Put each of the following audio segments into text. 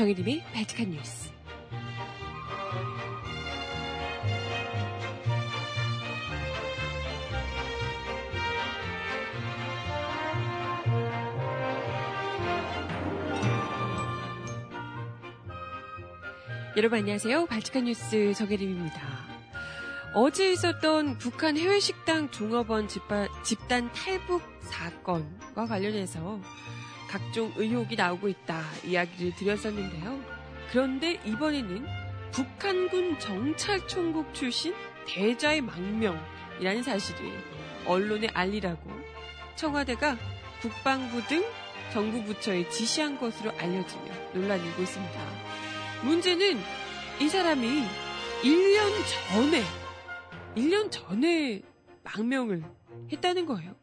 정혜림의 발칙한 뉴스. 여러분 안녕하세요. 발칙한 뉴스 정혜림입니다. 어제 있었던 북한 해외식당 종업원 집단 탈북 사건과 관련해서 각종 의혹이 나오고 있다 이야기를 드렸었는데요. 그런데 이번에는 북한군 정찰총국 출신 대자의 망명이라는 사실을 언론에 알리라고 청와대가 국방부 등 정부 부처에 지시한 것으로 알려지며 논란이 일고 있습니다. 문제는 이 사람이 1년 전에, 1년 전에 망명을 했다는 거예요.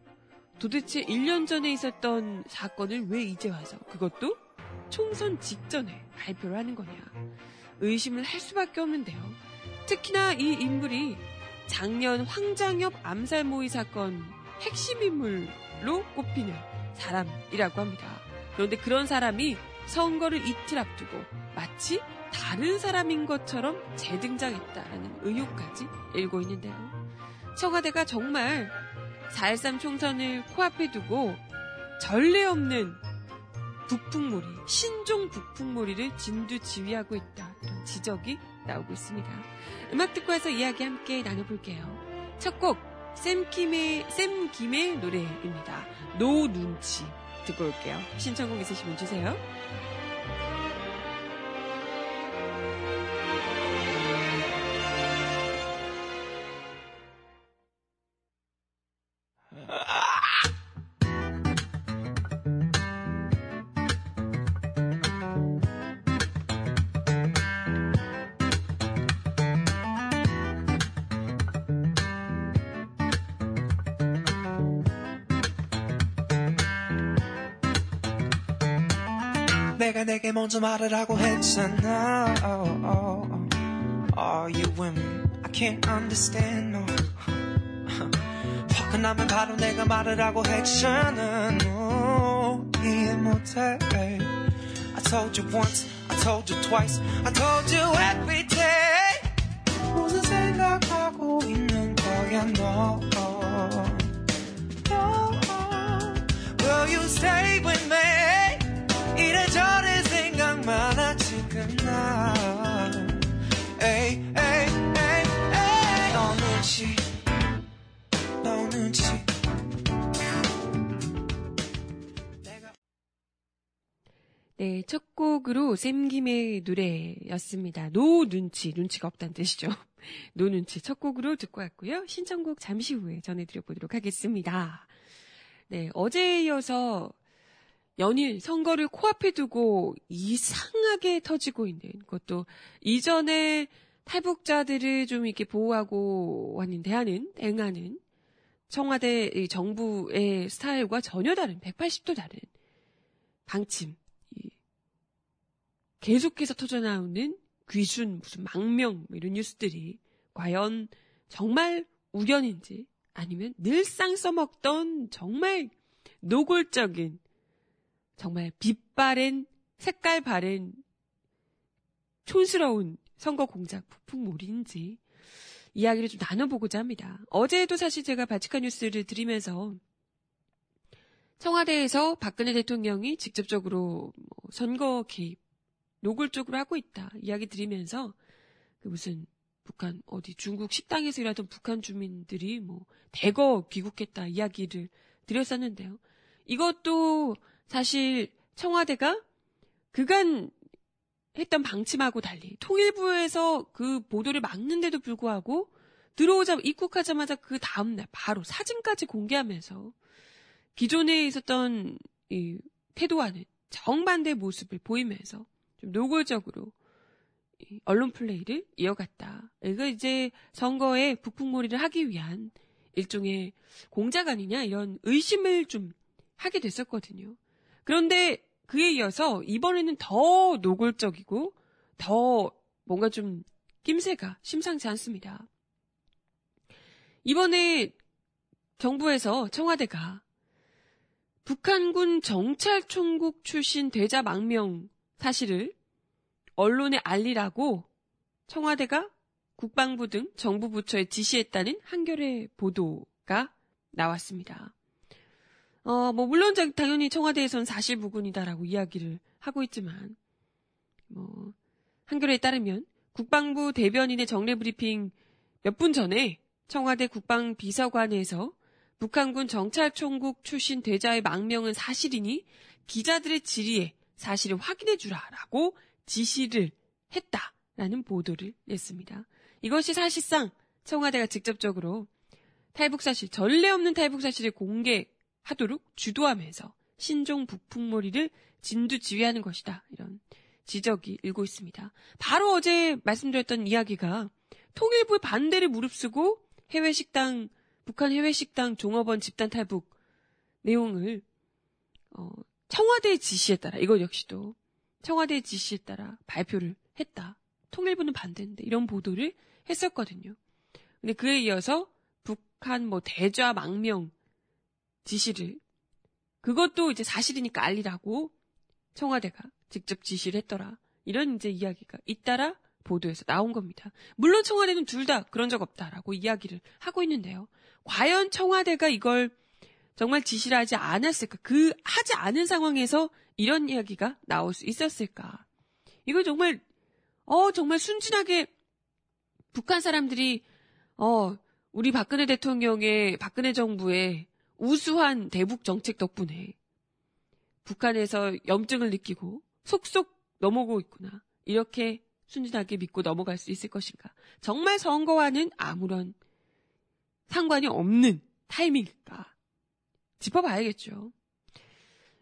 도대체 1년 전에 있었던 사건을 왜 이제 와서 그것도 총선 직전에 발표를 하는 거냐. 의심을 할 수밖에 없는데요. 특히나 이 인물이 작년 황장엽 암살 모의 사건 핵심 인물로 꼽히는 사람이라고 합니다. 그런데 그런 사람이 선거를 이틀 앞두고 마치 다른 사람인 것처럼 재등장했다라는 의혹까지 일고 있는데요. 청와대가 정말 4.13 총선을 코앞에 두고 전례 없는 북풍몰이, 신종 북풍몰이를 진두 지휘하고 있다. 이런 지적이 나오고 있습니다. 음악 듣고 와서 이야기 함께 나눠볼게요. 첫 곡, 샘김의, 샘김의 노래입니다. 노 눈치 듣고 올게요. 신청곡 있으시면 주세요. 내가 내게 먼저 말을 하고 했잖아 oh, oh, oh. Are you with me? I can't understand no 화가나면 바로 내가 말을 하고 했잖아 no 이해 못해 I told you once I told you twice I told you every day 무슨 생각하고 있는 거야 너 Will you stay with me 네, 첫 곡으로 샘김의 노래였습니다. No 눈치, 눈치가 없다는 뜻이죠. No 눈치 첫 곡으로 듣고 왔고요. 신청곡 잠시 후에 전해드려 보도록 하겠습니다. 네, 어제에 이어서 연일 선거를 코앞에 두고 이상하게 터지고 있는 것도 이전에 탈북자들을 좀 이렇게 보호하고 하는, 대응하는 청와대 정부의 스타일과 전혀 다른, 180도 다른 방침, 계속해서 터져나오는 귀순, 무슨 망명, 뭐 이런 뉴스들이 과연 정말 우연인지 아니면 늘상 써먹던 정말 노골적인, 정말 빛바랜, 색깔 바랜, 촌스러운 선거 공작 폭풍몰인지 이야기를 좀 나눠보고자 합니다. 어제도 사실 제가 바치카 뉴스를 드리면서 청와대에서 박근혜 대통령이 직접적으로 뭐 선거 개입, 노골적으로 하고 있다 이야기 드리면서 그 무슨 북한 어디 중국 식당에서 일하던 북한 주민들이 뭐 대거 귀국했다 이야기를 드렸었는데요. 이것도 사실 청와대가 그간 했던 방침하고 달리 통일부에서 그 보도를 막는데도 불구하고 들어오자 입국하자마자 그 다음날 바로 사진까지 공개하면서 기존에 있었던 이 태도와는 정반대 모습을 보이면서 좀 노골적으로 언론 플레이를 이어갔다. 이거 이제 선거에 북풍몰이를 하기 위한 일종의 공작 아니냐 이런 의심을 좀 하게 됐었거든요. 그런데 그에 이어서 이번에는 더 노골적이고 더 뭔가 좀 낌새가 심상치 않습니다. 이번에 정부에서 청와대가 북한군 정찰총국 출신 대자 망명 사실을 언론에 알리라고 청와대가 국방부 등 정부 부처에 지시했다는 한겨레 보도가 나왔습니다. 어, 뭐, 물론 당연히 청와대에선 사실무근이다라고 이야기를 하고 있지만, 뭐, 한겨레에 따르면 국방부 대변인의 정례 브리핑 몇 분 전에 청와대 국방비서관에서 북한군 정찰총국 출신 대자의 망명은 사실이니 기자들의 질의에 사실을 확인해 주라라고 지시를 했다라는 보도를 냈습니다. 이것이 사실상 청와대가 직접적으로 탈북 사실, 전례 없는 탈북 사실을 공개 하도록 주도하면서 신종 북풍몰이를 진두 지휘하는 것이다. 이런 지적이 일고 있습니다. 바로 어제 말씀드렸던 이야기가 통일부의 반대를 무릅쓰고 해외 식당, 북한 해외 식당 종업원 집단 탈북 내용을 어, 청와대의 지시에 따라 이것 역시도 청와대의 지시에 따라 발표를 했다. 통일부는 반대인데 이런 보도를 했었거든요. 근데 그에 이어서 북한 뭐 대좌 망명 지시를 그것도 이제 사실이니까 알리라고 청와대가 직접 지시를 했더라. 이런 이제 이야기가 잇따라 보도에서 나온 겁니다. 물론 청와대는 둘 다 그런 적 없다라고 이야기를 하고 있는데요. 과연 청와대가 이걸 정말 지시를 하지 않았을까? 그 하지 않은 상황에서 이런 이야기가 나올 수 있었을까? 이걸 정말 어 정말 순진하게 북한 사람들이 어 우리 박근혜 대통령의 박근혜 정부의 우수한 대북 정책 덕분에 북한에서 염증을 느끼고 속속 넘어오고 있구나. 이렇게 순진하게 믿고 넘어갈 수 있을 것인가. 정말 선거와는 아무런 상관이 없는 타이밍일까. 짚어봐야겠죠.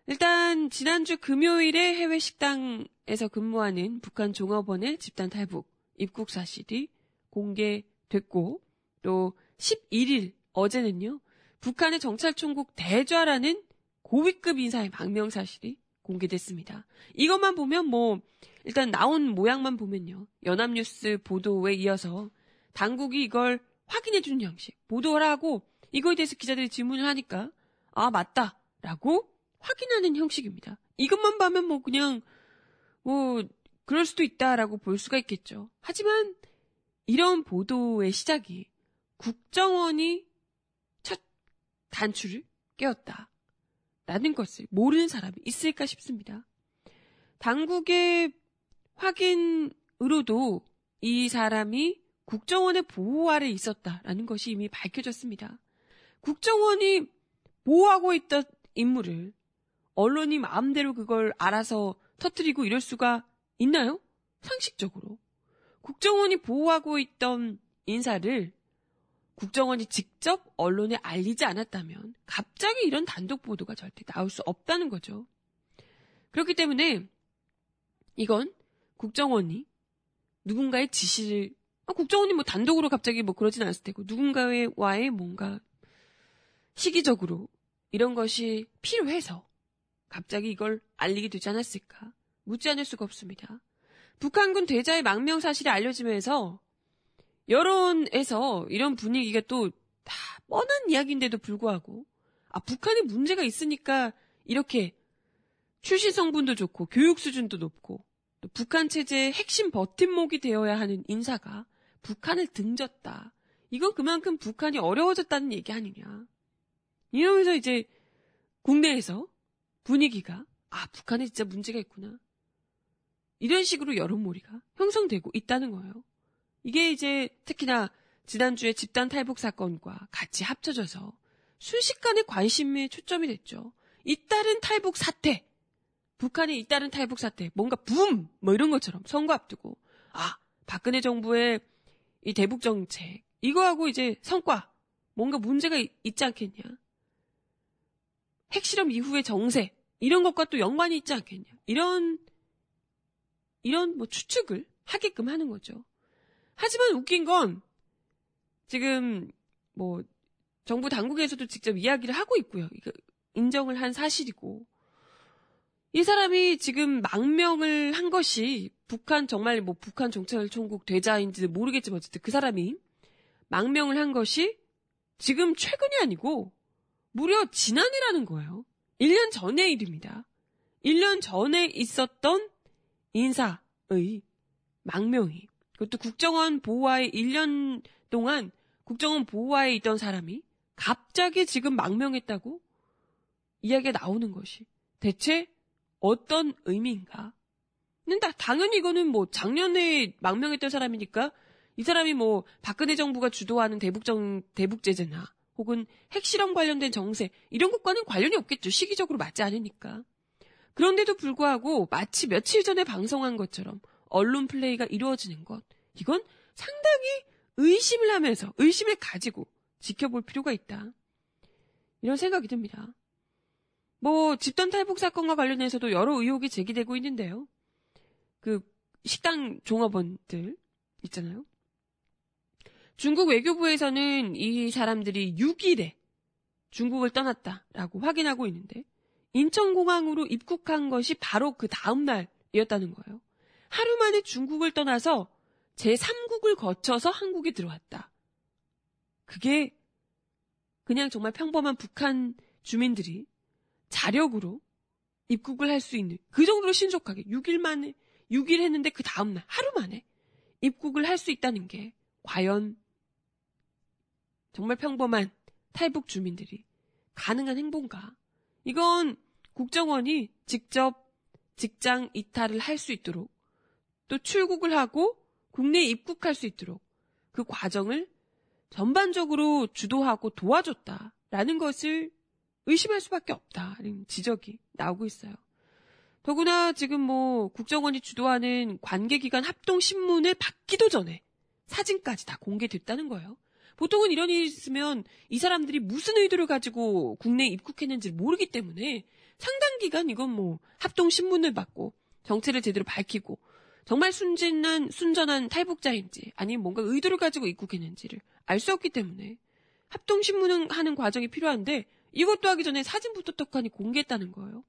일단 지난주 금요일에 해외 식당에서 근무하는 북한 종업원의 집단 탈북 입국 사실이 공개됐고 또 11일 어제는요. 북한의 정찰총국 대좌라는 고위급 인사의 망명 사실이 공개됐습니다. 이것만 보면 뭐 일단 나온 모양만 보면요. 연합뉴스 보도에 이어서 당국이 이걸 확인해 주는 형식 보도를 하고 이거에 대해서 기자들이 질문을 하니까 아 맞다라고 확인하는 형식입니다. 이것만 보면 뭐 그냥 뭐 그럴 수도 있다라고 볼 수가 있겠죠. 하지만 이런 보도의 시작이 국정원이 첫 단추를 깨웠다. 라는 것을 모르는 사람이 있을까 싶습니다. 당국의 확인으로도 이 사람이 국정원의 보호 아래 있었다라는 것이 이미 밝혀졌습니다. 국정원이 보호하고 있던 인물을 언론이 마음대로 그걸 알아서 터트리고 이럴 수가 있나요? 상식적으로. 국정원이 보호하고 있던 인사를 국정원이 직접 언론에 알리지 않았다면 갑자기 이런 단독 보도가 절대 나올 수 없다는 거죠. 그렇기 때문에 이건 국정원이 누군가의 지시를 아, 국정원이 뭐 단독으로 갑자기 뭐 그러진 않았을 테고 누군가와의 뭔가 시기적으로 이런 것이 필요해서 갑자기 이걸 알리게 되지 않았을까 묻지 않을 수가 없습니다. 북한군 대자의 망명 사실이 알려지면서 여론에서 이런 분위기가 또 다 뻔한 이야기인데도 불구하고 아 북한에 문제가 있으니까 이렇게 출신 성분도 좋고 교육 수준도 높고 또 북한 체제의 핵심 버팀목이 되어야 하는 인사가 북한을 등졌다. 이건 그만큼 북한이 어려워졌다는 얘기 아니냐. 이러면서 이제 국내에서 분위기가 아 북한에 진짜 문제가 있구나. 이런 식으로 여론몰이가 형성되고 있다는 거예요. 이게 이제 특히나 지난주에 집단 탈북 사건과 같이 합쳐져서 순식간에 관심에 초점이 됐죠. 잇따른 탈북 사태. 북한의 잇따른 탈북 사태. 뭔가 붐! 뭐 이런 것처럼 선거 앞두고. 아, 박근혜 정부의 이 대북 정책. 이거하고 이제 성과. 뭔가 문제가 있, 있지 않겠냐. 핵실험 이후의 정세. 이런 것과 또 연관이 있지 않겠냐. 이런, 이런 뭐 추측을 하게끔 하는 거죠. 하지만 웃긴 건 지금 뭐 정부 당국에서도 직접 이야기를 하고 있고요. 인정을 한 사실이고 이 사람이 지금 망명을 한 것이 북한 정말 뭐 북한 정찰총국 대자인지 모르겠지만 어쨌든 그 사람이 망명을 한 것이 지금 최근이 아니고 무려 지난해라는 거예요. 1년 전의 일입니다. 1년 전에 있었던 인사의 망명이 그것도 국정원 보호하에 1년 동안 국정원 보호하에 있던 사람이 갑자기 지금 망명했다고 이야기가 나오는 것이 대체 어떤 의미인가? 근데 당연히 이거는 뭐 작년에 망명했던 사람이니까 이 사람이 뭐 박근혜 정부가 주도하는 대북정 대북 제재나 혹은 핵실험 관련된 정세 이런 것과는 관련이 없겠죠. 시기적으로 맞지 않으니까. 그런데도 불구하고 마치 며칠 전에 방송한 것처럼 언론 플레이가 이루어지는 것 이건 상당히 의심을 하면서 의심을 가지고 지켜볼 필요가 있다. 이런 생각이 듭니다. 뭐 집단 탈북 사건과 관련해서도 여러 의혹이 제기되고 있는데요. 그 식당 종업원들 있잖아요. 중국 외교부에서는 이 사람들이 6일에 중국을 떠났다라고 확인하고 있는데 인천공항으로 입국한 것이 바로 그 다음 날이었다는 거예요. 하루 만에 중국을 떠나서 제3국을 거쳐서 한국에 들어왔다. 그게 그냥 정말 평범한 북한 주민들이 자력으로 입국을 할 수 있는 그 정도로 신속하게 6일 만에 6일 했는데 그 다음 날 하루 만에 입국을 할 수 있다는 게 과연 정말 평범한 탈북 주민들이 가능한 행보인가? 이건 국정원이 직접 직장 이탈을 할 수 있도록 또 출국을 하고 국내에 입국할 수 있도록 그 과정을 전반적으로 주도하고 도와줬다라는 것을 의심할 수밖에 없다는 지적이 나오고 있어요. 더구나 지금 뭐 국정원이 주도하는 관계기관 합동신문을 받기도 전에 사진까지 다 공개됐다는 거예요. 보통은 이런 일이 있으면 이 사람들이 무슨 의도를 가지고 국내에 입국했는지 모르기 때문에 상당 기간 이건 뭐 합동신문을 받고 정체를 제대로 밝히고 정말 순진한 순전한 탈북자인지 아니면 뭔가 의도를 가지고 입국했는지를 알 수 없기 때문에 합동 신문을 하는 과정이 필요한데 이것도 하기 전에 사진부터 떡하니 공개했다는 거예요.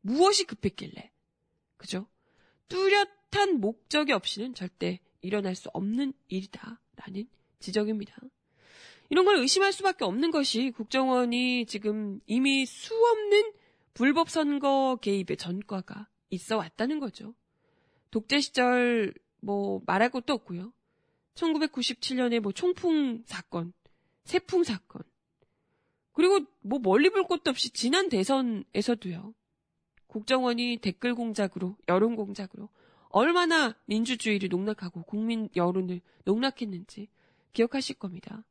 무엇이 급했길래. 그죠? 뚜렷한 목적이 없이는 절대 일어날 수 없는 일이다. 라는 지적입니다. 이런 걸 의심할 수밖에 없는 것이 국정원이 지금 이미 수없는 불법 선거 개입의 전과가 있어 왔다는 거죠. 독재 시절 뭐 말할 것도 없고요. 1997년에 뭐 총풍 사건, 세풍 사건, 그리고 뭐 멀리 볼 것도 없이 지난 대선에서도요. 국정원이 댓글 공작으로, 여론 공작으로 얼마나 민주주의를 농락하고 국민 여론을 농락했는지 기억하실 겁니다.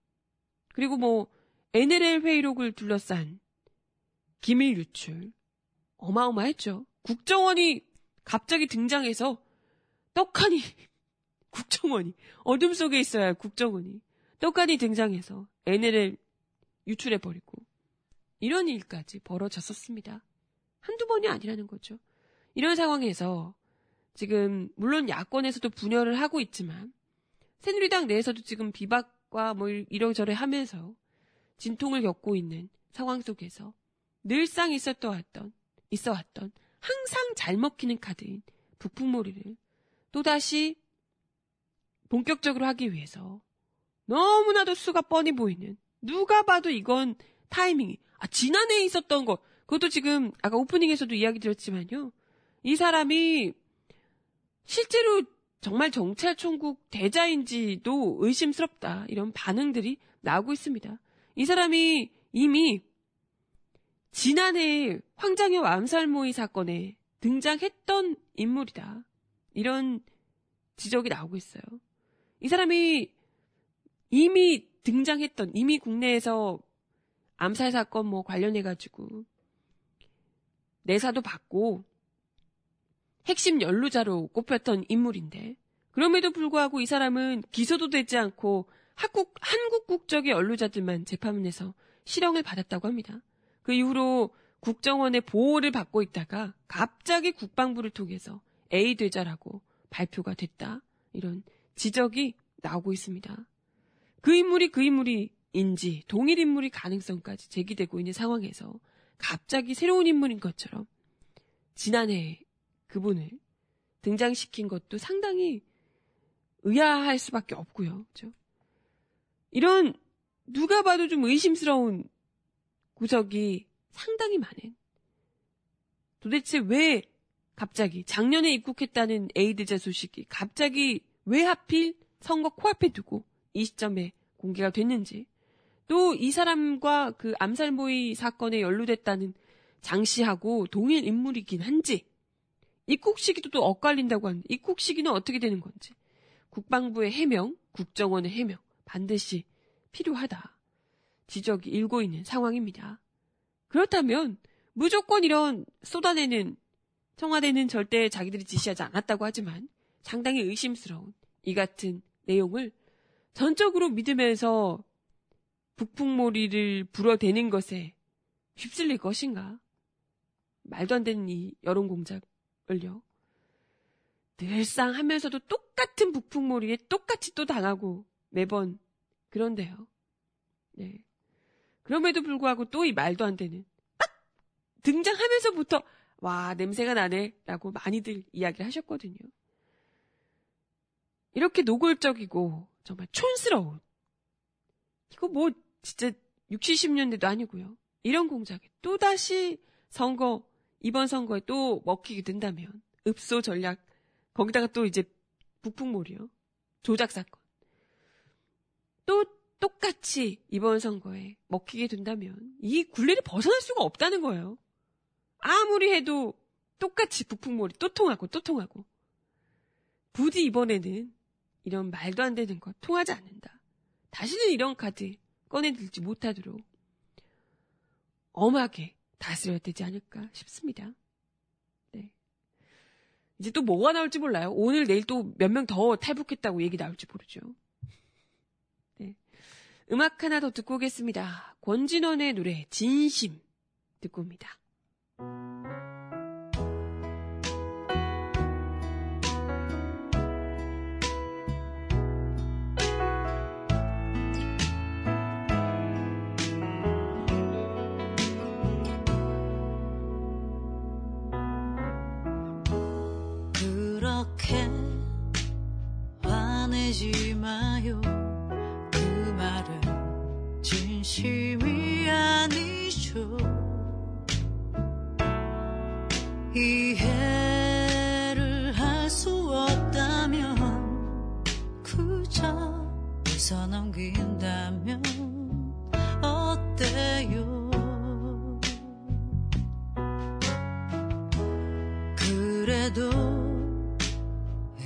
그리고 뭐 NLL 회의록을 둘러싼 기밀 유출 어마어마했죠. 국정원이 갑자기 등장해서 떡하니 국정원이 어둠 속에 있어야 할 국정원이 떡하니 등장해서 NLL 유출해 버리고 이런 일까지 벌어졌었습니다. 한두 번이 아니라는 거죠. 이런 상황에서 지금 물론 야권에서도 분열을 하고 있지만 새누리당 내에서도 지금 비박과 뭐 이러저래 하면서 진통을 겪고 있는 상황 속에서 늘상 있었던 왔던 있어 왔던 항상 잘 먹히는 카드인 북풍몰이를 또다시 본격적으로 하기 위해서 너무나도 수가 뻔히 보이는 누가 봐도 이건 타이밍이. 아, 지난해에 있었던 것. 그것도 지금 아까 오프닝에서도 이야기 드렸지만요. 이 사람이 실제로 정말 정찰총국 대자인지도 의심스럽다. 이런 반응들이 나오고 있습니다. 이 사람이 이미 지난해 황장의 암살 모의 사건에 등장했던 인물이다. 이런 지적이 나오고 있어요. 이 사람이 이미 등장했던 이미 국내에서 암살 사건 뭐 관련해 가지고 내사도 받고 핵심 연루자로 꼽혔던 인물인데 그럼에도 불구하고 이 사람은 기소도 되지 않고 한국 한국 국적의 연루자들만 재판에서 실형을 받았다고 합니다. 그 이후로 국정원의 보호를 받고 있다가 갑자기 국방부를 통해서 A 되자라고 발표가 됐다. 이런 지적이 나오고 있습니다. 그 인물이 그 인물이인지 동일 인물이 가능성까지 제기되고 있는 상황에서 갑자기 새로운 인물인 것처럼 지난해 그분을 등장시킨 것도 상당히 의아할 수밖에 없고요. 그죠? 이런 누가 봐도 좀 의심스러운 구석이 상당히 많은 도대체 왜 갑자기 작년에 입국했다는 에이드자 소식이 갑자기 왜 하필 선거 코앞에 두고 이 시점에 공개가 됐는지 또 이 사람과 그 암살 모의 사건에 연루됐다는 장 씨하고 동일 인물이긴 한지 입국 시기도 또 엇갈린다고 하는데 입국 시기는 어떻게 되는 건지 국방부의 해명, 국정원의 해명 반드시 필요하다. 지적이 일고 있는 상황입니다. 그렇다면 무조건 이런 쏟아내는 청와대는 절대 자기들이 지시하지 않았다고 하지만 상당히 의심스러운 이 같은 내용을 전적으로 믿으면서 북풍몰이를 불어대는 것에 휩쓸릴 것인가? 말도 안 되는 이 여론 공작을요. 늘상 하면서도 똑같은 북풍몰이에 똑같이 또 당하고 매번 그런데요. 네. 그럼에도 불구하고 또 이 말도 안 되는 딱 등장하면서부터 와 냄새가 나네 라고 많이들 이야기를 하셨거든요. 이렇게 노골적이고 정말 촌스러운 이거 뭐 진짜 60, 70년대도 아니고요. 이런 공작에 또다시 선거 이번 선거에 또 먹히게 된다면 읍소 전략 거기다가 또 이제 북풍몰이요. 조작 사건. 또 똑같이 이번 선거에 먹히게 된다면 이 굴레를 벗어날 수가 없다는 거예요. 아무리 해도 똑같이 북풍몰이 또 통하고 또 통하고. 부디 이번에는 이런 말도 안 되는 거 통하지 않는다. 다시는 이런 카드 꺼내들지 못하도록 엄하게 다스려야 되지 않을까 싶습니다. 네. 이제 또 뭐가 나올지 몰라요. 오늘 내일 또 몇 명 더 탈북했다고 얘기 나올지 모르죠. 네. 음악 하나 더 듣고 오겠습니다. 권진원의 노래 진심 듣고 옵니다. 그 말은 진심이 아니죠 넘긴다면 어때요? 그래도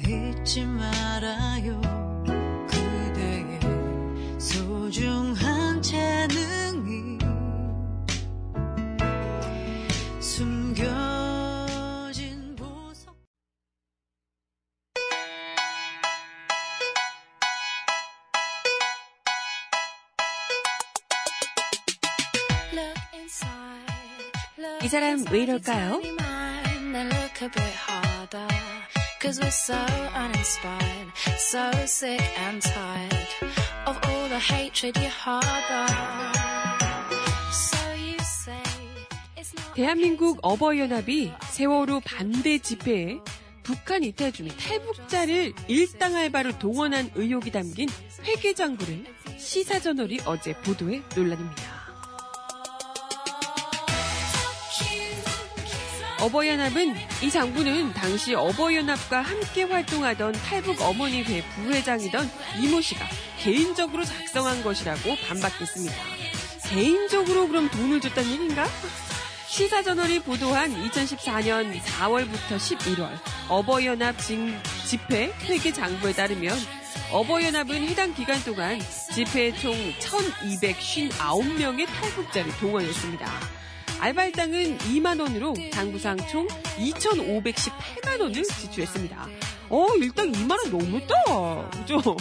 잊지 말아 이 사람 왜 이럴까요? Cause we're so uninspired, so sick and tired of all the hatred you harbor. So you say it's not 대한민국 어버이연합이 세월호 반대 집회에 북한 이탈 중인 탈북자를 일당 알바로 동원한 의혹이 담긴 회계장부를 시사저널이 어제 보도해 논란입니다. 어버이연합은 이 장부는 당시 어버이연합과 함께 활동하던 탈북 어머니회 부회장이던 이모 씨가 개인적으로 작성한 것이라고 반박했습니다. 개인적으로 그럼 돈을 줬다는 얘기인가? 시사저널이 보도한 2014년 4월부터 11월 어버이연합 징- 집회 회계 장부에 따르면 어버이연합은 해당 기간 동안 집회에 총 1259명의 탈북자를 동원했습니다. 알바일당은 2만 원으로 장부상 총 2,518만 원을 지출했습니다. 어, 일당 2만 원 너무했다. 그죠?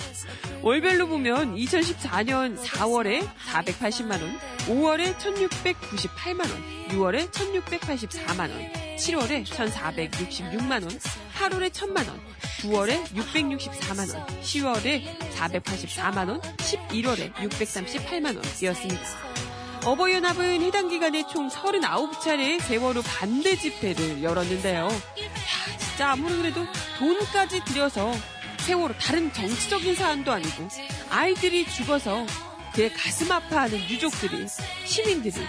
월별로 보면 2014년 4월에 480만 원, 5월에 1,698만 원, 6월에 1,684만 원, 7월에 1,466만 원, 8월에 1,000만 원, 9월에 664만 원, 10월에 484만 원, 11월에 638만 원이었습니다. 어버이연합은 해당 기간에 총 39차례의 세월호 반대 집회를 열었는데요. 야, 진짜 아무리 그래도 돈까지 들여서 세월호 다른 정치적인 사안도 아니고 아이들이 죽어서 그의 가슴 아파하는 유족들이 시민들이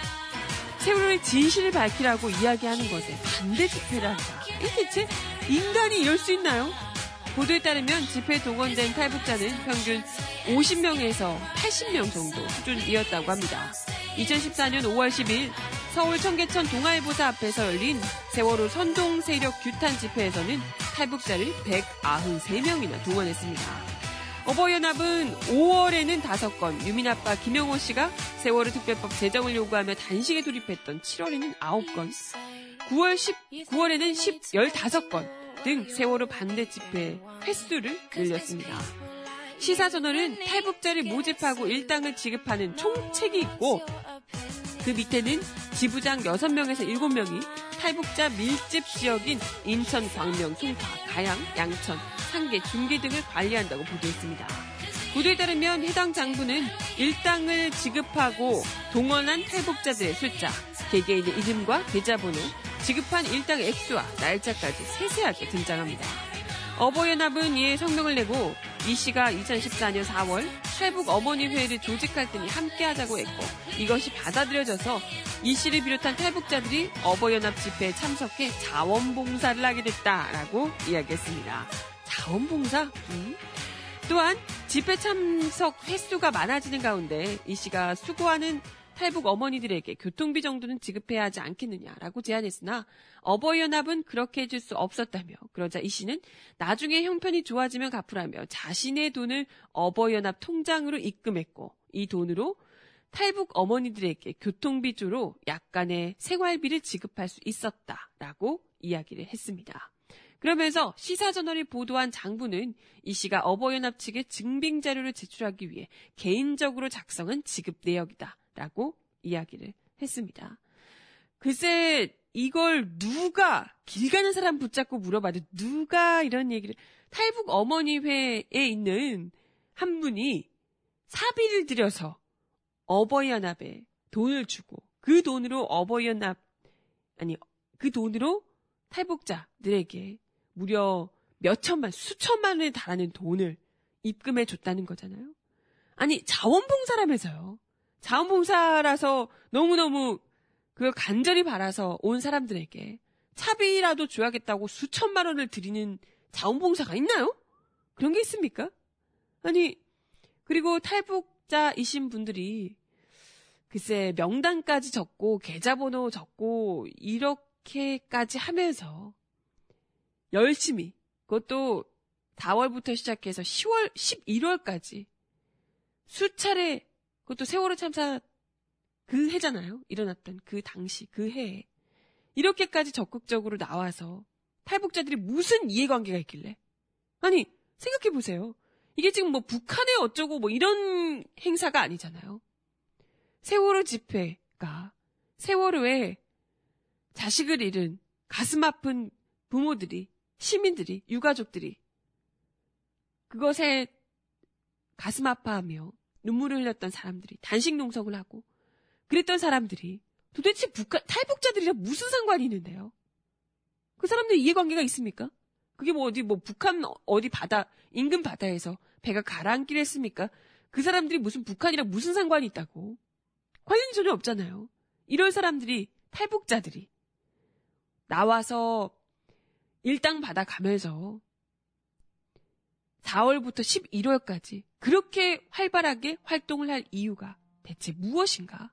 세월호의 진실을 밝히라고 이야기하는 것에 반대 집회를 한다. 대체 인간이 이럴 수 있나요? 보도에 따르면 집회에 동원된 탈북자는 평균 50명에서 80명 정도 수준이었다고 합니다. 2014년 5월 10일 서울 청계천 동아일보사 앞에서 열린 세월호 선동 세력 규탄 집회에서는 탈북자를 193명이나 동원했습니다. 어버이연합은 5월에는 5건, 유민아빠 김영호 씨가 세월호 특별법 제정을 요구하며 단식에 돌입했던 7월에는 9건, 9월 10, 9월에는 10, 15건 등 세월호 반대 집회 횟수를 늘렸습니다. 시사저널은 탈북자를 모집하고 일당을 지급하는 총책이 있고 그 밑에는 지부장 6명에서 7명이 탈북자 밀집 지역인 인천, 광명, 송파, 가양, 양천, 상계, 중계 등을 관리한다고 보도했습니다. 보도에 따르면 해당 장부는 일당을 지급하고 동원한 탈북자들의 숫자, 개개인의 이름과 계좌번호, 지급한 일당 액수와 날짜까지 세세하게 등장합니다. 어버이연합은 이에 성명을 내고 이 씨가 2014년 4월 탈북 어머니회를 조직할 때니 함께하자고 했고 이것이 받아들여져서 이 씨를 비롯한 탈북자들이 어버이연합 집회에 참석해 자원봉사를 하게 됐다라고 이야기했습니다. 자원봉사? 음? 또한 집회 참석 횟수가 많아지는 가운데 이 씨가 수고하는 탈북 어머니들에게 교통비 정도는 지급해야 하지 않겠느냐라고 제안했으나 어버이연합은 그렇게 해줄 수 없었다며 그러자 이 씨는 나중에 형편이 좋아지면 갚으라며 자신의 돈을 어버이연합 통장으로 입금했고 이 돈으로 탈북 어머니들에게 교통비조로 약간의 생활비를 지급할 수 있었다라고 이야기를 했습니다. 그러면서 시사저널이 보도한 장부는 이 씨가 어버이연합 측에 증빙 자료를 제출하기 위해 개인적으로 작성한 지급 내역이다. 라고 이야기를 했습니다. 글쎄, 이걸 누가, 길 가는 사람 붙잡고 물어봐도 누가 이런 얘기를, 탈북 어머니회에 있는 한 분이 사비를 들여서 어버이연합에 돈을 주고 그 돈으로 어버이연합, 아니, 그 돈으로 탈북자들에게 무려 몇 천만, 수천만 원에 달하는 돈을 입금해 줬다는 거잖아요. 아니, 자원봉사라면서요. 자원봉사라서 너무너무 그걸 간절히 바라서 온 사람들에게 차비라도 줘야겠다고 수천만 원을 드리는 자원봉사가 있나요? 그런 게 있습니까? 아니, 그리고 탈북자이신 분들이 글쎄 명단까지 적고 계좌번호 적고 이렇게까지 하면서 열심히 그것도 4월부터 시작해서 10월, 11월까지 수차례 그것도 세월호 참사 그 해잖아요. 일어났던 그 당시 그 해에 이렇게까지 적극적으로 나와서 탈북자들이 무슨 이해관계가 있길래 아니 생각해 보세요. 이게 지금 뭐 북한에 어쩌고 뭐 이런 행사가 아니잖아요. 세월호 집회가 세월호에 자식을 잃은 가슴 아픈 부모들이 시민들이 유가족들이 그것에 가슴 아파하며 눈물을 흘렸던 사람들이 단식 농성을 하고 그랬던 사람들이 도대체 북한 탈북자들이랑 무슨 상관이 있는데요? 그 사람들 이해관계가 있습니까? 그게 뭐 어디 뭐 북한 어디 바다 인근 바다에서 배가 가라앉기를 했습니까? 그 사람들이 무슨 북한이랑 무슨 상관이 있다고? 관련이 전혀 없잖아요. 이런 사람들이 탈북자들이 나와서 일당 받아가면서 4월부터 11월까지 그렇게 활발하게 활동을 할 이유가 대체 무엇인가?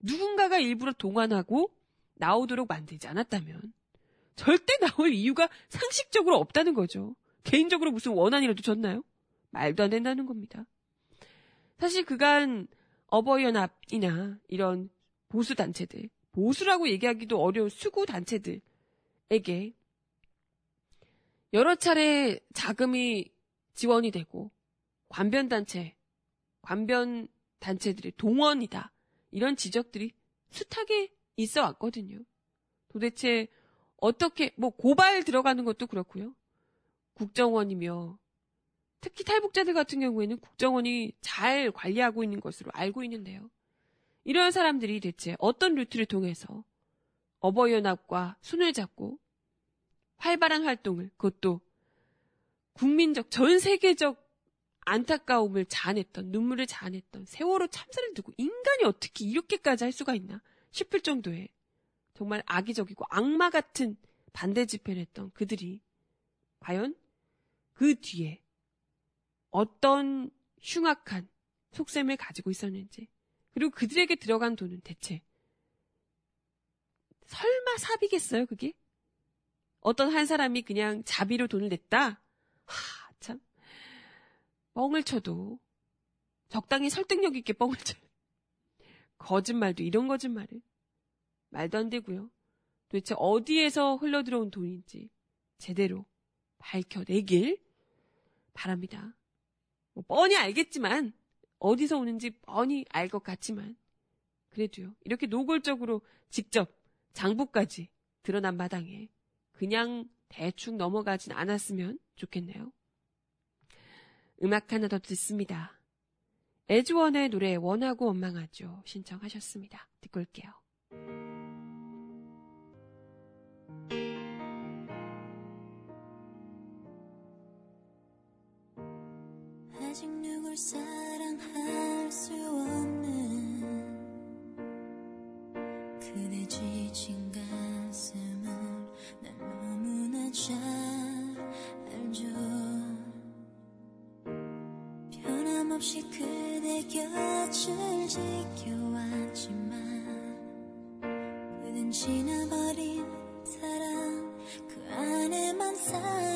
누군가가 일부러 동원하고 나오도록 만들지 않았다면 절대 나올 이유가 상식적으로 없다는 거죠. 개인적으로 무슨 원한이라도 줬나요? 말도 안 된다는 겁니다. 사실 그간 어버이연합이나 이런 보수 단체들, 보수라고 얘기하기도 어려운 수구 단체들에게 여러 차례 자금이 지원이 되고 관변단체, 관변단체들의 동원이다. 이런 지적들이 숱하게 있어 왔거든요. 도대체 어떻게, 뭐 고발 들어가는 것도 그렇고요. 국정원이며 특히 탈북자들 같은 경우에는 국정원이 잘 관리하고 있는 것으로 알고 있는데요. 이런 사람들이 대체 어떤 루트를 통해서 어버이연합과 손을 잡고 활발한 활동을 그것도 국민적 전 세계적 안타까움을 자아냈던 눈물을 자아냈던 세월호 참사를 두고 인간이 어떻게 이렇게까지 할 수가 있나 싶을 정도의 정말 악의적이고 악마 같은 반대 집회를 했던 그들이 과연 그 뒤에 어떤 흉악한 속셈을 가지고 있었는지 그리고 그들에게 들어간 돈은 대체 설마 사비겠어요 그게? 어떤 한 사람이 그냥 자비로 돈을 냈다? 하, 참. 뻥을 쳐도 적당히 설득력 있게 뻥을 쳐요. 거짓말도 이런 거짓말을. 말도 안 되고요. 도대체 어디에서 흘러들어온 돈인지 제대로 밝혀내길 바랍니다. 뭐 뻔히 알겠지만 어디서 오는지 뻔히 알 것 같지만 그래도요. 이렇게 노골적으로 직접 장부까지 드러난 마당에 그냥 대충 넘어가진 않았으면 좋겠네요. 음악 하나 더 듣습니다. 에즈원의 노래 원하고 원망하죠. 신청하셨습니다. 듣고 올게요. 아직 누굴 사랑할 수 없는 그대 지친 없이 그대 곁을 지켜왔지만 그댄 지나버린 사랑 그 안에만 사는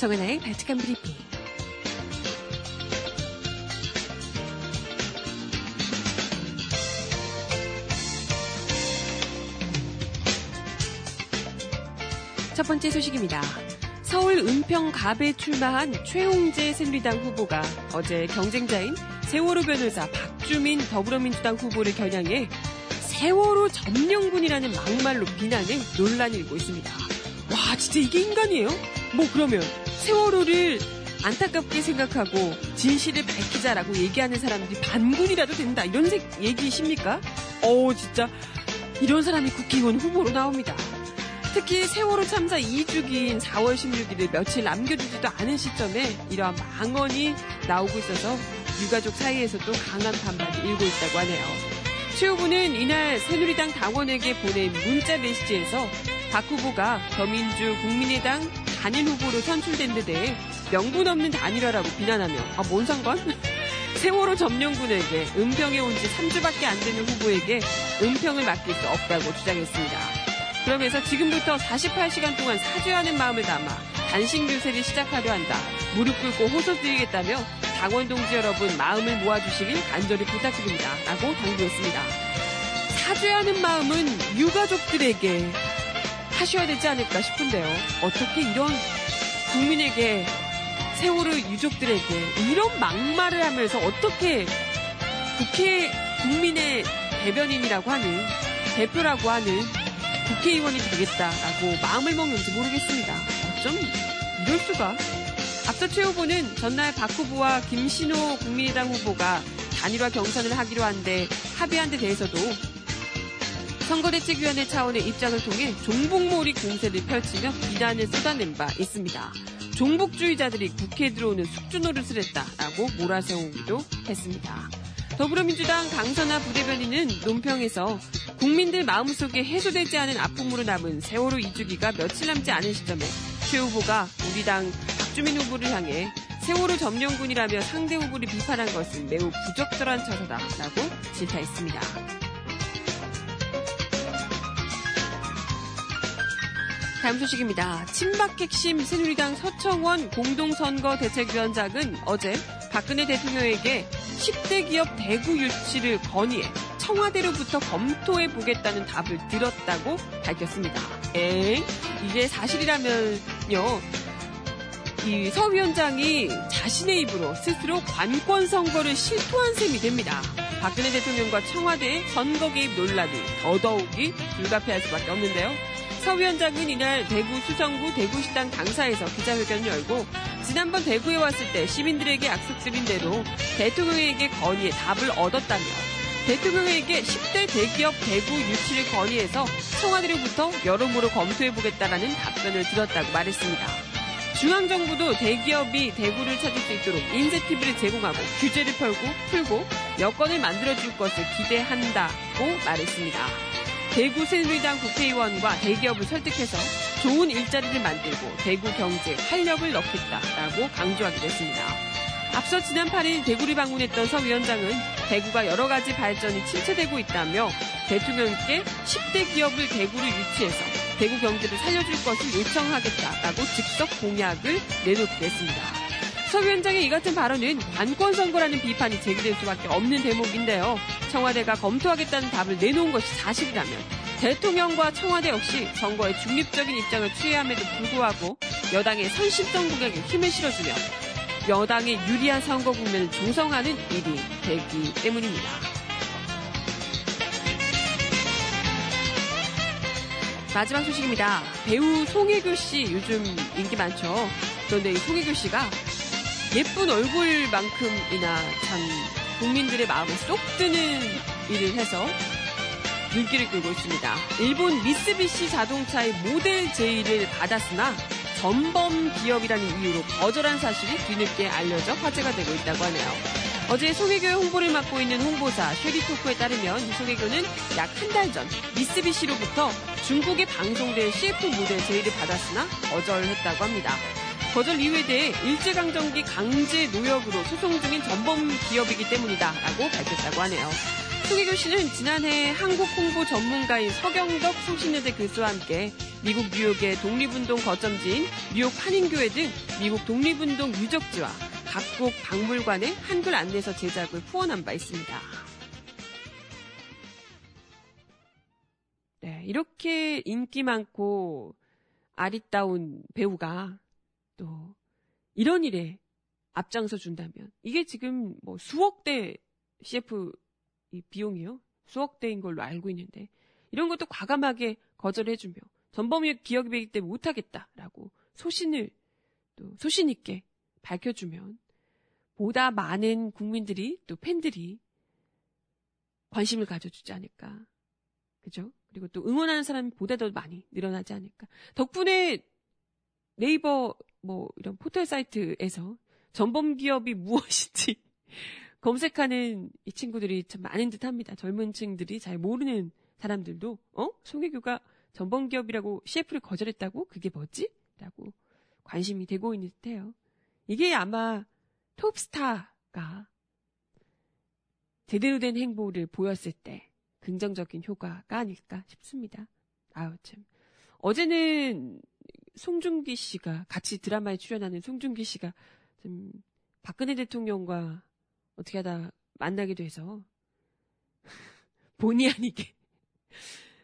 정은아의 발칙한 브리핑. 첫 번째 소식입니다. 서울 은평 갑에 출마한 최홍재 새누리당 후보가 어제 경쟁자인 세월호 변호사 박주민 더불어민주당 후보를 겨냥해 세월호 점령군이라는 막말로 비난해 논란이 일고 있습니다. 와, 진짜 이게 인간이에요? 뭐 그러면 세월호를 안타깝게 생각하고 진실을 밝히자라고 얘기하는 사람들이 반군이라도 된다 이런 색 얘기십니까? 어 진짜 이런 사람이 국회의원 후보로 나옵니다. 특히 세월호 참사 2주기인 4월 16일을 며칠 남겨두지도 않은 시점에 이러한 망언이 나오고 있어서 유가족 사이에서도 강한 반발이 일고 있다고 하네요. 최 후보는 이날 새누리당 당원에게 보낸 문자 메시지에서 박 후보가 더민주 국민의당 단일 후보로 선출된 데 대해 명분 없는 단일화라고 비난하며 아 뭔 상관? 세월호 점령군에게 은평에 온 지 3주밖에 안 되는 후보에게 은평을 맡길 수 없다고 주장했습니다. 그러면서 지금부터 48시간 동안 사죄하는 마음을 담아 단식 유세를 시작하려 한다. 무릎 꿇고 호소드리겠다며 당원 동지 여러분 마음을 모아주시길 간절히 부탁드립니다. 라고 당부했습니다. 사죄하는 마음은 유가족들에게 하셔야 되지 않을까 싶은데요. 어떻게 이런 국민에게 세월호 유족들에게 이런 막말을 하면서 어떻게 국회 국민의 대변인이라고 하는 대표라고 하는 국회의원이 되겠다라고 마음을 먹는지 모르겠습니다. 어쩜 이럴 수가? 앞서 최 후보는 전날 박 후보와 김신호 국민의당 후보가 단일화 경선을 하기로 한데 합의한 데 대해서도 선거대책위원회 차원의 입장을 통해 종북몰이 공세를 펼치며 비난을 쏟아낸 바 있습니다. 종북주의자들이 국회에 들어오는 숙주 노릇을 했다라고 몰아세우기도 했습니다. 더불어민주당 강선아 부대변인은 논평에서 국민들 마음속에 해소되지 않은 아픔으로 남은 세월호 2주기가 며칠 남지 않은 시점에 최 후보가 우리 당 박주민 후보를 향해 세월호 점령군이라며 상대 후보를 비판한 것은 매우 부적절한 처사다라고 질타했습니다. 다음 소식입니다. 친박 핵심 새누리당 서청원 공동선거 대책위원장은 어제 박근혜 대통령에게 10대 기업 대구 유치를 건의해 청와대로부터 검토해 보겠다는 답을 들었다고 밝혔습니다. 엥? 이게 사실이라면요. 이 서 위원장이 자신의 입으로 스스로 관권 선거를 실토한 셈이 됩니다. 박근혜 대통령과 청와대의 선거 개입 논란이 더더욱이 불가피할 수밖에 없는데요. 서 위원장은 이날 대구 수성구 대구시당 당사에서 기자회견을 열고 지난번 대구에 왔을 때 시민들에게 약속드린 대로 대통령에게 건의해 답을 얻었다며 대통령에게 10대 대기업 대구 유치를 건의해서 청와대로부터 여러모로 검토해보겠다라는 답변을 들었다고 말했습니다. 중앙정부도 대기업이 대구를 찾을 수 있도록 인센티브를 제공하고 규제를 펴고 풀고 여건을 만들어줄 것을 기대한다고 말했습니다. 대구 새누리당 국회의원과 대기업을 설득해서 좋은 일자리를 만들고 대구 경제에 활력을 넣겠다라고 강조하기도 했습니다. 앞서 지난 8일 대구를 방문했던 서 위원장은 대구가 여러 가지 발전이 침체되고 있다며 대통령께 10대 기업을 대구를 유치해서 대구 경제를 살려줄 것을 요청하겠다라고 즉석 공약을 내놓기도 했습니다. 서 위원장의 이 같은 발언은 관권 선거라는 비판이 제기될 수밖에 없는 대목인데요. 청와대가 검토하겠다는 답을 내놓은 것이 사실이라면 대통령과 청와대 역시 선거에 중립적인 입장을 취해야함에도 불구하고 여당의 선심성 공약에 힘을 실어주며 여당의 유리한 선거 국면을 조성하는 일이 되기 때문입니다. 마지막 소식입니다. 배우 송혜교 씨 요즘 인기 많죠. 그런데 이 송혜교 씨가 예쁜 얼굴만큼이나 참 국민들의 마음에 쏙 드는 일을 해서 눈길을 끌고 있습니다. 일본 미쓰비시 자동차의 모델 제의를 받았으나 전범 기업이라는 이유로 거절한 사실이 뒤늦게 알려져 화제가 되고 있다고 하네요. 어제 송혜교의 홍보를 맡고 있는 홍보사 쉐리토크에 따르면 송혜교는 약 한 달 전 미쓰비시로부터 중국에 방송될 CF 모델 제의를 받았으나 거절했다고 합니다. 거절 이유에 대해 일제강점기 강제 노역으로 소송 중인 전범 기업이기 때문이다 라고 밝혔다고 하네요. 송혜교 씨는 지난해 한국 홍보 전문가인 서경덕 성신여대 교수와 함께 미국 뉴욕의 독립운동 거점지인 뉴욕 한인교회 등 미국 독립운동 유적지와 각국 박물관의 한글 안내서 제작을 후원한 바 있습니다. 네, 이렇게 인기 많고 아리따운 배우가 또 이런 일에 앞장서 준다면 이게 지금 뭐 수억 대 CF 이 비용이요? 수억 대인 걸로 알고 있는데 이런 것도 과감하게 거절해주며 전범위 기업이기 때문에 못하겠다라고 소신을 또 소신 있게 밝혀주면 보다 많은 국민들이 또 팬들이 관심을 가져주지 않을까. 그죠? 그리고 또 응원하는 사람이 보다 더 많이 늘어나지 않을까. 덕분에 네이버 뭐 이런 포털 사이트에서 전범 기업이 무엇인지 검색하는 이 친구들이 참 많은 듯 합니다. 젊은 층들이 잘 모르는 사람들도, 어? 송혜교가 전범 기업이라고 CF를 거절했다고? 그게 뭐지? 라고 관심이 되고 있는 듯 해요. 이게 아마 톱스타가 제대로 된 행보를 보였을 때 긍정적인 효과가 아닐까 싶습니다. 아우, 참. 어제는 송중기 씨가 같이 드라마에 출연하는 송중기 씨가 좀 박근혜 대통령과 어떻게 하다 만나기도 해서 본의 아니게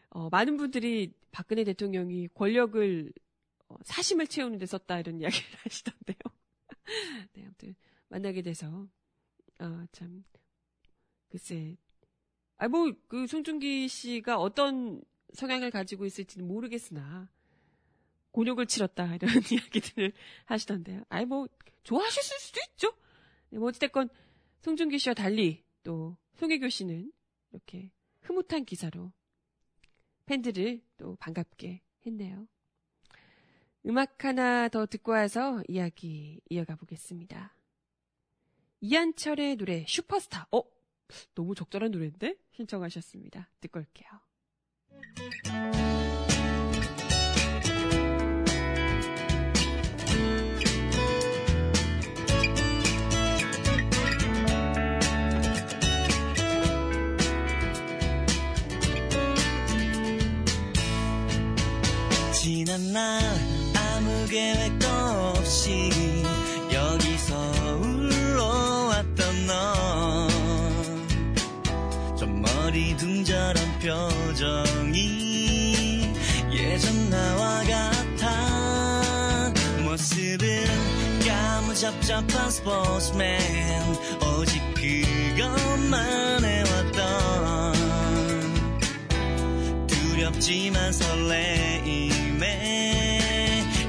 어, 많은 분들이 박근혜 대통령이 권력을 어, 사심을 채우는 데 썼다 이런 이야기를 하시던데요. 네, 아무튼 만나게 돼서 아, 참 글쎄 아 뭐그 송중기 씨가 어떤 성향을 가지고 있을지는 모르겠으나 곤욕을 치렀다 이런 이야기들을 하시던데요. 아이 뭐 좋아하실 수도 있죠. 네, 뭐 어찌됐건 송중기 씨와 달리 또 송혜교 씨는 이렇게 흐뭇한 기사로 팬들을 또 반갑게 했네요. 음악 하나 더 듣고 와서 이야기 이어가 보겠습니다. 이한철의 노래 슈퍼스타. 어? 너무 적절한 노래인데? 신청하셨습니다. 듣고 올게요. 까무잡잡한 스포츠맨. 오직 그것만 해왔던 두렵지만 설레임에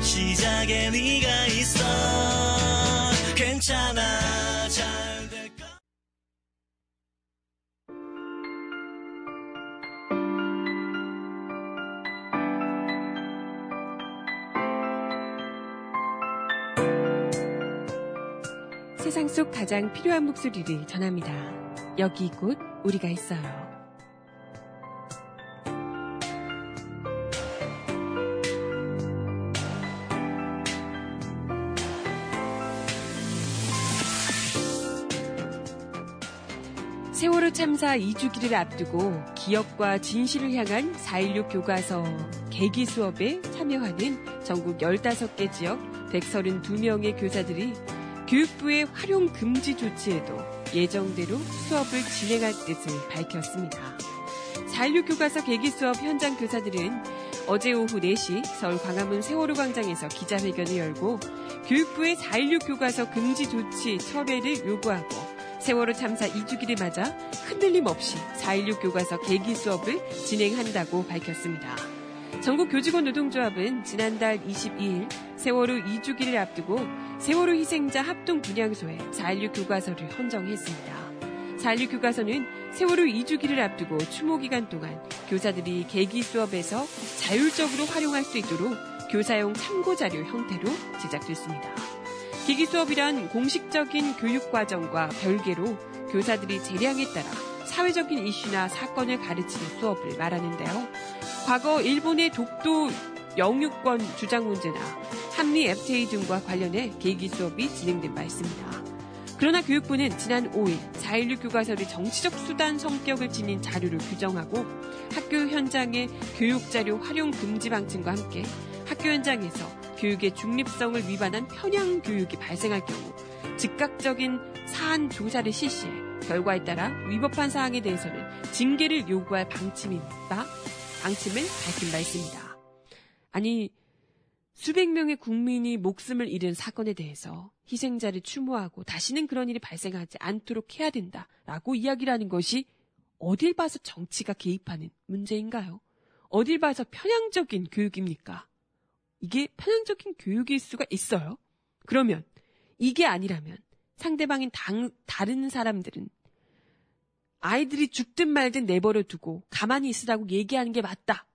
시작에 네가 있어. 괜찮아 가장 필요한 목소리를 전합니다. 여기 곧 우리가 있어요. 세월호 참사 2주기를 앞두고 기억과 진실을 향한 4.16 교과서 계기 수업에 참여하는 전국 15개 지역 132명의 교사들이 교육부의 활용 금지 조치에도 예정대로 수업을 진행할 뜻을 밝혔습니다. 4.16 교과서 계기 수업 현장 교사들은 어제 오후 4시 서울 광화문 세월호 광장에서 기자회견을 열고 교육부의 4.16 교과서 금지 조치 철회를 요구하고 세월호 참사 2주기를 맞아 흔들림 없이 4.16 교과서 계기 수업을 진행한다고 밝혔습니다. 전국 교직원 노동조합은 지난달 22일 세월호 2주기를 앞두고 세월호 희생자 합동 분향소에 4.16 교과서를 헌정했습니다. 4.16 교과서는 세월호 2주기를 앞두고 추모 기간 동안 교사들이 계기 수업에서 자율적으로 활용할 수 있도록 교사용 참고 자료 형태로 제작됐습니다. 기기 수업이란 공식적인 교육 과정과 별개로 교사들이 재량에 따라 사회적인 이슈나 사건을 가르치는 수업을 말하는데요. 과거 일본의 독도 영유권 주장 문제나 한미 FTA 등과 관련해 계기 수업이 진행된 바 있습니다. 그러나 교육부는 지난 5일 4.16 교과서를 정치적 수단 성격을 지닌 자료로 규정하고 학교 현장의 교육자료 활용 금지 방침과 함께 학교 현장에서 교육의 중립성을 위반한 편향 교육이 발생할 경우 즉각적인 사안 조사를 실시해 결과에 따라 위법한 사항에 대해서는 징계를 요구할 방침인 바 방침을 밝힌 바 있습니다. 아니 수백 명의 국민이 목숨을 잃은 사건에 대해서 희생자를 추모하고 다시는 그런 일이 발생하지 않도록 해야 된다라고 이야기를 하는 것이 어딜 봐서 정치가 개입하는 문제인가요? 어딜 봐서 편향적인 교육입니까? 이게 편향적인 교육일 수가 있어요? 그러면 이게 아니라면 상대방인 당, 다른 사람들은 아이들이 죽든 말든 내버려 두고 가만히 있으라고 얘기하는 게 맞다.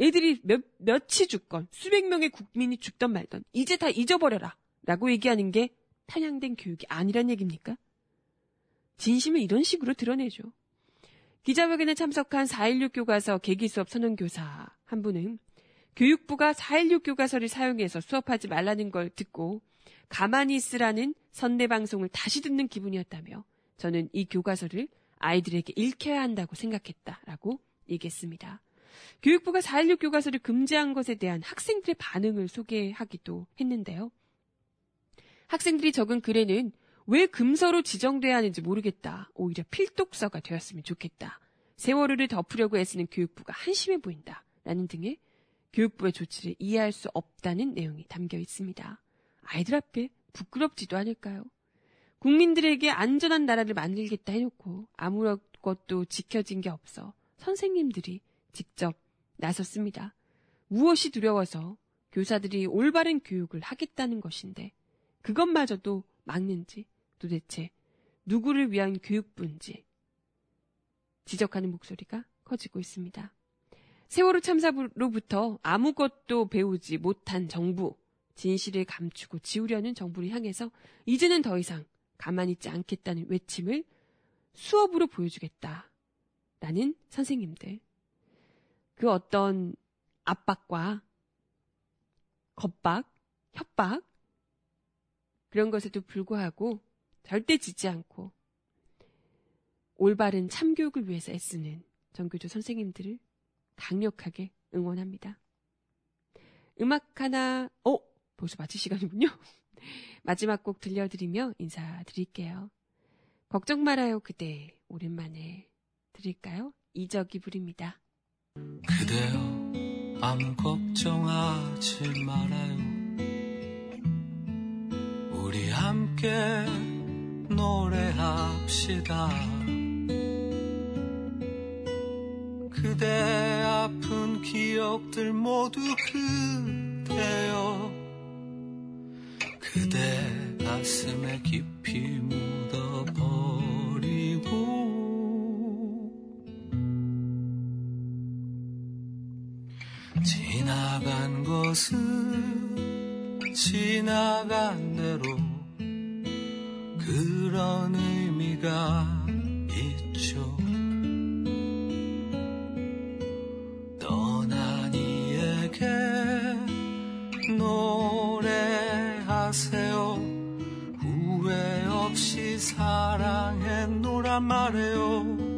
애들이 몇, 몇이 죽건 수백 명의 국민이 죽던 말던 이제 다 잊어버려라. 라고 얘기하는 게 편향된 교육이 아니란 얘기입니까? 진심을 이런 식으로 드러내죠. 기자회견에 참석한 4.16 교과서 계기 수업 선언교사 한 분은 교육부가 4.16 교과서를 사용해서 수업하지 말라는 걸 듣고 가만히 있으라는 선대방송을 다시 듣는 기분이었다며 저는 이 교과서를 아이들에게 읽혀야 한다고 생각했다라고 얘기했습니다. 교육부가 4.16 교과서를 금지한 것에 대한 학생들의 반응을 소개하기도 했는데요. 학생들이 적은 글에는 왜 금서로 지정돼야 하는지 모르겠다. 오히려 필독서가 되었으면 좋겠다. 세월호를 덮으려고 애쓰는 교육부가 한심해 보인다. 라는 등의 교육부의 조치를 이해할 수 없다는 내용이 담겨 있습니다. 아이들 앞에 부끄럽지도 않을까요? 국민들에게 안전한 나라를 만들겠다 해놓고 아무것도 지켜진 게 없어 선생님들이 직접 나섰습니다. 무엇이 두려워서 교사들이 올바른 교육을 하겠다는 것인데 그것마저도 막는지 도대체 누구를 위한 교육부인지 지적하는 목소리가 커지고 있습니다. 세월호 참사로부터 아무것도 배우지 못한 정부, 진실을 감추고 지우려는 정부를 향해서 이제는 더 이상 가만히 있지 않겠다는 외침을 수업으로 보여주겠다. 라는 선생님들. 그 어떤 압박과 겁박, 협박, 그런 것에도 불구하고 절대 지지 않고 올바른 참교육을 위해서 애쓰는 전교조 선생님들을 강력하게 응원합니다. 음악 하나, 어? 벌써 마칠 시간이군요. 마지막 곡 들려드리며 인사드릴게요. 걱정 말아요, 그대. 오랜만에 드릴까요? 이적이 부릅니다. 그대여 아무 걱정하지 말아요. 우리 함께 노래합시다. 그대 아픈 기억들 모두 그대여. 그대 가슴에 깊이 묻어버 지나간 것은 지나간 대로 그런 의미가 있죠. 떠난 이에게 노래하세요. 후회 없이 사랑했노란 말해요.